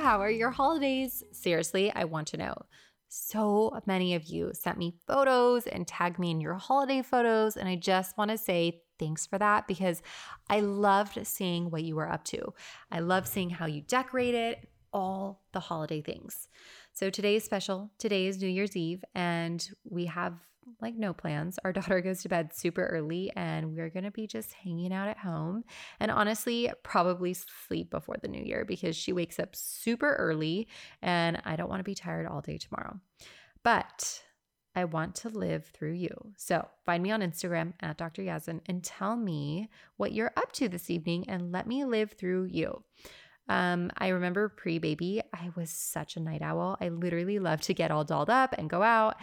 How are your holidays? Seriously, I want to know. So many of you sent me photos and tagged me in your holiday photos. And I just want to say thanks for that because I loved seeing what you were up to. I love seeing how you decorated all the holiday things. So today is special. Today is New Year's Eve, and we have like no plans. Our daughter goes to bed super early and we're going to be just hanging out at home. And honestly, probably sleep before the new year because she wakes up super early and I don't want to be tired all day tomorrow. But I want to live through you. So find me on Instagram at Dr. Yazdan and tell me what you're up to this evening and let me live through you. Um, I remember pre baby, I was such a night owl. I literally loved to get all dolled up and go out.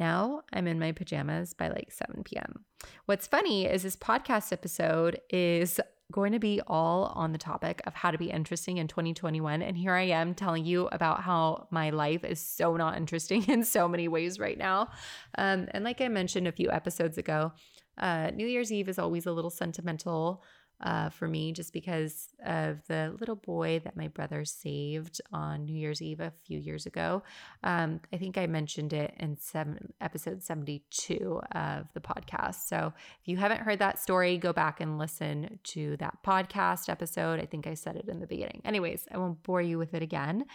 Now I'm in my pajamas by like 7 p.m. What's funny is this podcast episode is going to be all on the topic of how to be interesting in 2021. And here I am telling you about how my life is so not interesting in so many ways right now. Um, and like I mentioned a few episodes ago, uh, New Year's Eve is always a little sentimental uh, for me just because of the little boy that my brother saved on New Year's Eve a few years ago. Um, I think I mentioned it in seven, episode 72 of the podcast. So if you haven't heard that story, go back and listen to that podcast episode. I think I said it in the beginning. Anyways, I won't bore you with it again.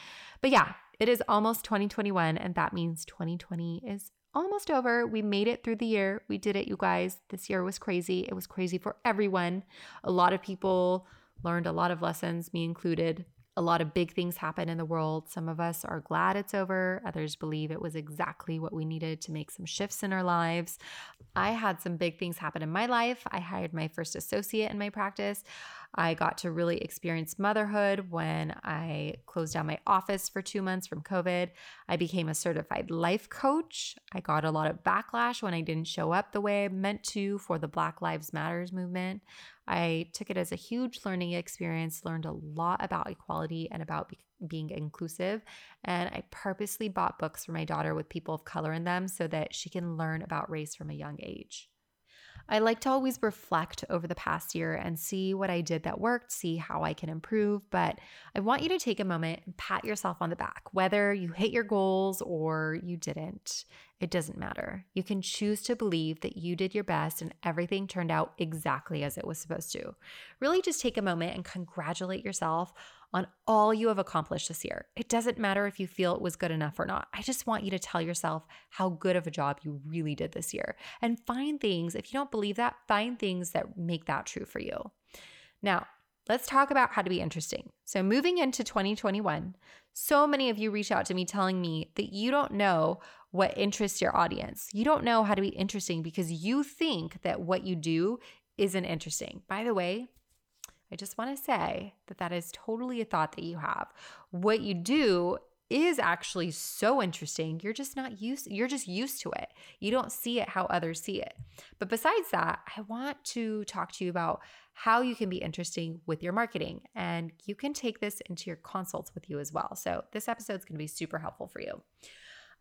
But yeah, it is almost 2021, and that means 2020 is almost over. We made it through the year. We did it, you guys. This year was crazy. It was crazy for everyone. A lot of people learned a lot of lessons, me included. A lot of big things happen in the world. Some of us are glad it's over. Others believe it was exactly what we needed to make some shifts in our lives. I had some big things happen in my life. I hired my first associate in my practice. I got to really experience motherhood when I closed down my office for two months from COVID. I became a certified life coach. I got a lot of backlash when I didn't show up the way I meant to for the Black Lives Matters movement. I took it as a huge learning experience, learned a lot about equality and about be- being inclusive. And I purposely bought books for my daughter with people of color in them so that she can learn about race from a young age. I like to always reflect over the past year and see what I did that worked, see how I can improve. But I want you to take a moment and pat yourself on the back, whether you hit your goals or you didn't. It doesn't matter. You can choose to believe that you did your best and everything turned out exactly as it was supposed to. Really just take a moment and congratulate yourself on all you have accomplished this year. It doesn't matter if you feel it was good enough or not. I just want you to tell yourself how good of a job you really did this year and find things, if you don't believe that, find things that make that true for you. Now, Let's talk about how to be interesting. So, moving into 2021, so many of you reach out to me telling me that you don't know what interests your audience. You don't know how to be interesting because you think that what you do isn't interesting. By the way, I just want to say that that is totally a thought that you have. What you do is actually so interesting. You're just not used you're just used to it. You don't see it how others see it. But besides that, I want to talk to you about how you can be interesting with your marketing and you can take this into your consults with you as well. So this episode is going to be super helpful for you.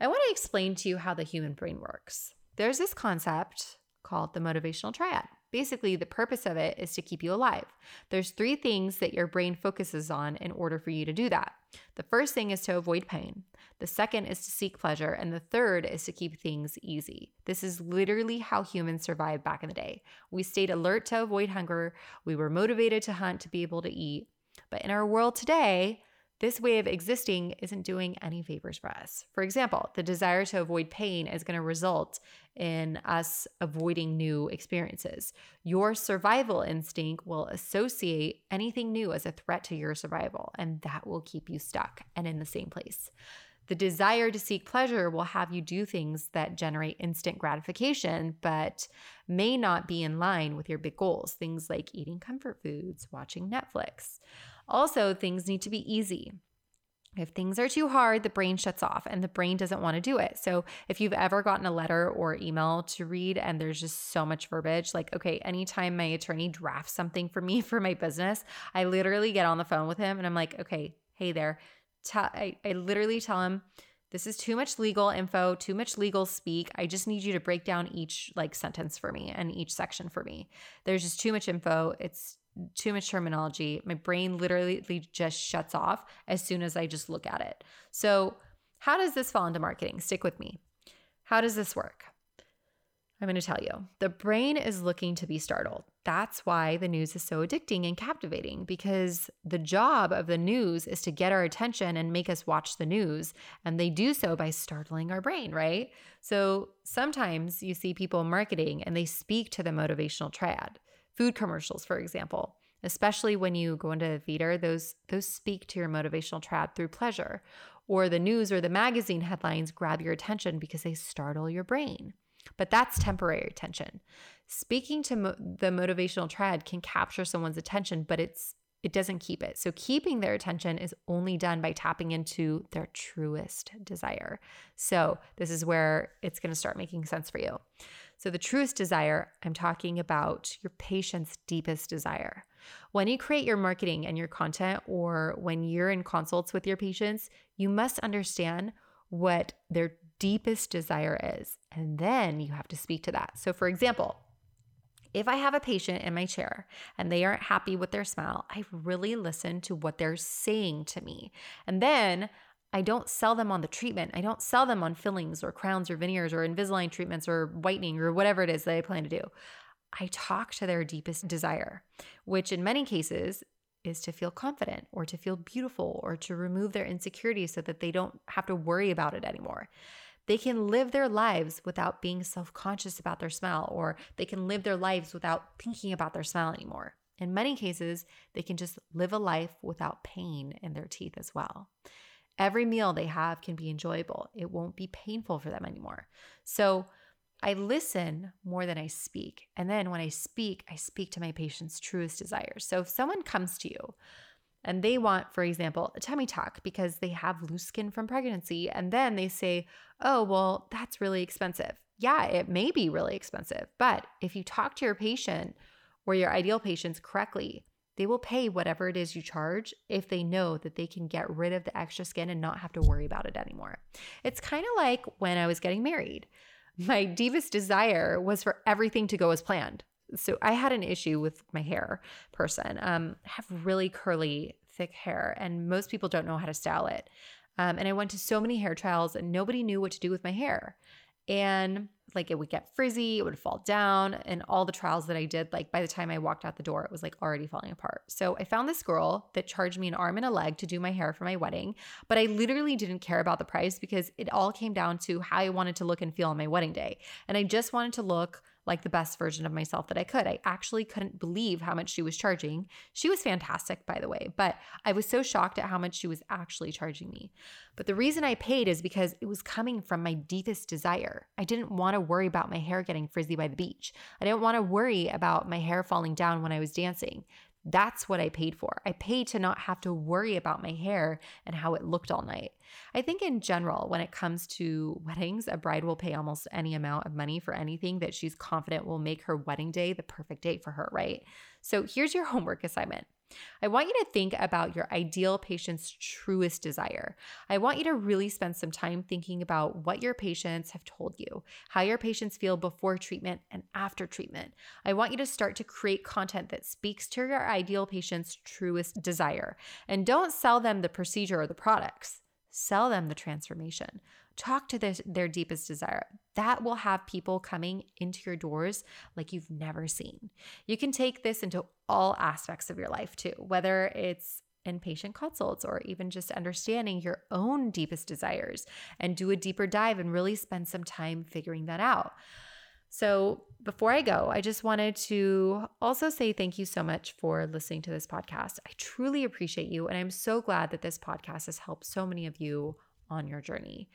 I want to explain to you how the human brain works. There's this concept called the motivational triad. Basically, the purpose of it is to keep you alive. There's three things that your brain focuses on in order for you to do that. The first thing is to avoid pain. The second is to seek pleasure. And the third is to keep things easy. This is literally how humans survived back in the day. We stayed alert to avoid hunger. We were motivated to hunt to be able to eat. But in our world today, this way of existing isn't doing any favors for us. For example, the desire to avoid pain is going to result in us avoiding new experiences. Your survival instinct will associate anything new as a threat to your survival, and that will keep you stuck and in the same place. The desire to seek pleasure will have you do things that generate instant gratification, but may not be in line with your big goals. Things like eating comfort foods, watching Netflix. Also, things need to be easy. If things are too hard, the brain shuts off and the brain doesn't want to do it. So, if you've ever gotten a letter or email to read and there's just so much verbiage, like, okay, anytime my attorney drafts something for me for my business, I literally get on the phone with him and I'm like, okay, hey there. I, I literally tell him, this is too much legal info, too much legal speak. I just need you to break down each like sentence for me and each section for me. There's just too much info. It's too much terminology. My brain literally just shuts off as soon as I just look at it. So, how does this fall into marketing? Stick with me. How does this work? I'm going to tell you. The brain is looking to be startled. That's why the news is so addicting and captivating because the job of the news is to get our attention and make us watch the news. And they do so by startling our brain, right? So sometimes you see people marketing and they speak to the motivational triad. Food commercials, for example, especially when you go into the theater, those, those speak to your motivational triad through pleasure. Or the news or the magazine headlines grab your attention because they startle your brain. But that's temporary attention. Speaking to mo- the motivational triad can capture someone's attention, but it's it doesn't keep it. So keeping their attention is only done by tapping into their truest desire. So this is where it's going to start making sense for you. So the truest desire, I'm talking about your patient's deepest desire. When you create your marketing and your content or when you're in consults with your patients, you must understand what their deepest desire is. And then you have to speak to that. So, for example, if I have a patient in my chair and they aren't happy with their smile, I really listen to what they're saying to me. And then I don't sell them on the treatment. I don't sell them on fillings or crowns or veneers or Invisalign treatments or whitening or whatever it is that I plan to do. I talk to their deepest desire, which in many cases is to feel confident or to feel beautiful or to remove their insecurities so that they don't have to worry about it anymore. They can live their lives without being self conscious about their smile, or they can live their lives without thinking about their smile anymore. In many cases, they can just live a life without pain in their teeth as well. Every meal they have can be enjoyable, it won't be painful for them anymore. So, I listen more than I speak. And then when I speak, I speak to my patient's truest desires. So if someone comes to you and they want, for example, a tummy tuck because they have loose skin from pregnancy, and then they say, oh, well, that's really expensive. Yeah, it may be really expensive. But if you talk to your patient or your ideal patients correctly, they will pay whatever it is you charge if they know that they can get rid of the extra skin and not have to worry about it anymore. It's kind of like when I was getting married my deepest desire was for everything to go as planned. So I had an issue with my hair person. Um, I have really curly, thick hair, and most people don't know how to style it. Um, and I went to so many hair trials, and nobody knew what to do with my hair. And like it would get frizzy, it would fall down. And all the trials that I did, like by the time I walked out the door, it was like already falling apart. So I found this girl that charged me an arm and a leg to do my hair for my wedding. But I literally didn't care about the price because it all came down to how I wanted to look and feel on my wedding day. And I just wanted to look like the best version of myself that I could. I actually couldn't believe how much she was charging. She was fantastic, by the way, but I was so shocked at how much she was actually charging me. But the reason I paid is because it was coming from my deepest desire. I didn't want to worry about my hair getting frizzy by the beach. I didn't want to worry about my hair falling down when I was dancing. That's what I paid for. I paid to not have to worry about my hair and how it looked all night. I think, in general, when it comes to weddings, a bride will pay almost any amount of money for anything that she's confident will make her wedding day the perfect day for her, right? So, here's your homework assignment I want you to think about your ideal patient's truest desire. I want you to really spend some time thinking about what your patients have told you, how your patients feel before treatment and after treatment. I want you to start to create content that speaks to your ideal patient's truest desire. And don't sell them the procedure or the products, sell them the transformation. Talk to this, their deepest desire. That will have people coming into your doors like you've never seen. You can take this into all aspects of your life too, whether it's inpatient consults or even just understanding your own deepest desires and do a deeper dive and really spend some time figuring that out. So, before I go, I just wanted to also say thank you so much for listening to this podcast. I truly appreciate you, and I'm so glad that this podcast has helped so many of you on your journey.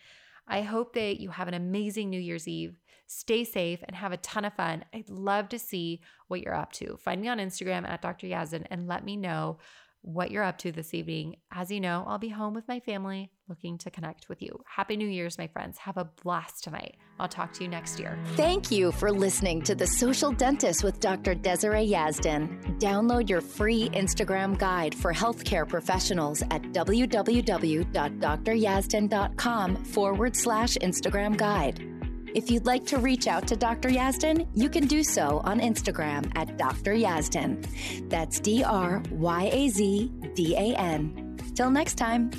I hope that you have an amazing New Year's Eve. Stay safe and have a ton of fun. I'd love to see what you're up to. Find me on Instagram at Dr. Yazdan and let me know what you're up to this evening. As you know, I'll be home with my family looking to connect with you. Happy New Year's, my friends. Have a blast tonight. I'll talk to you next year. Thank you for listening to The Social Dentist with Dr. Desiree Yazdan. Download your free Instagram guide for healthcare professionals at www.dryazdan.com forward slash Instagram guide. If you'd like to reach out to Dr. Yazdan, you can do so on Instagram at Dr. Yazdan. That's D R Y A Z D A N. Till next time,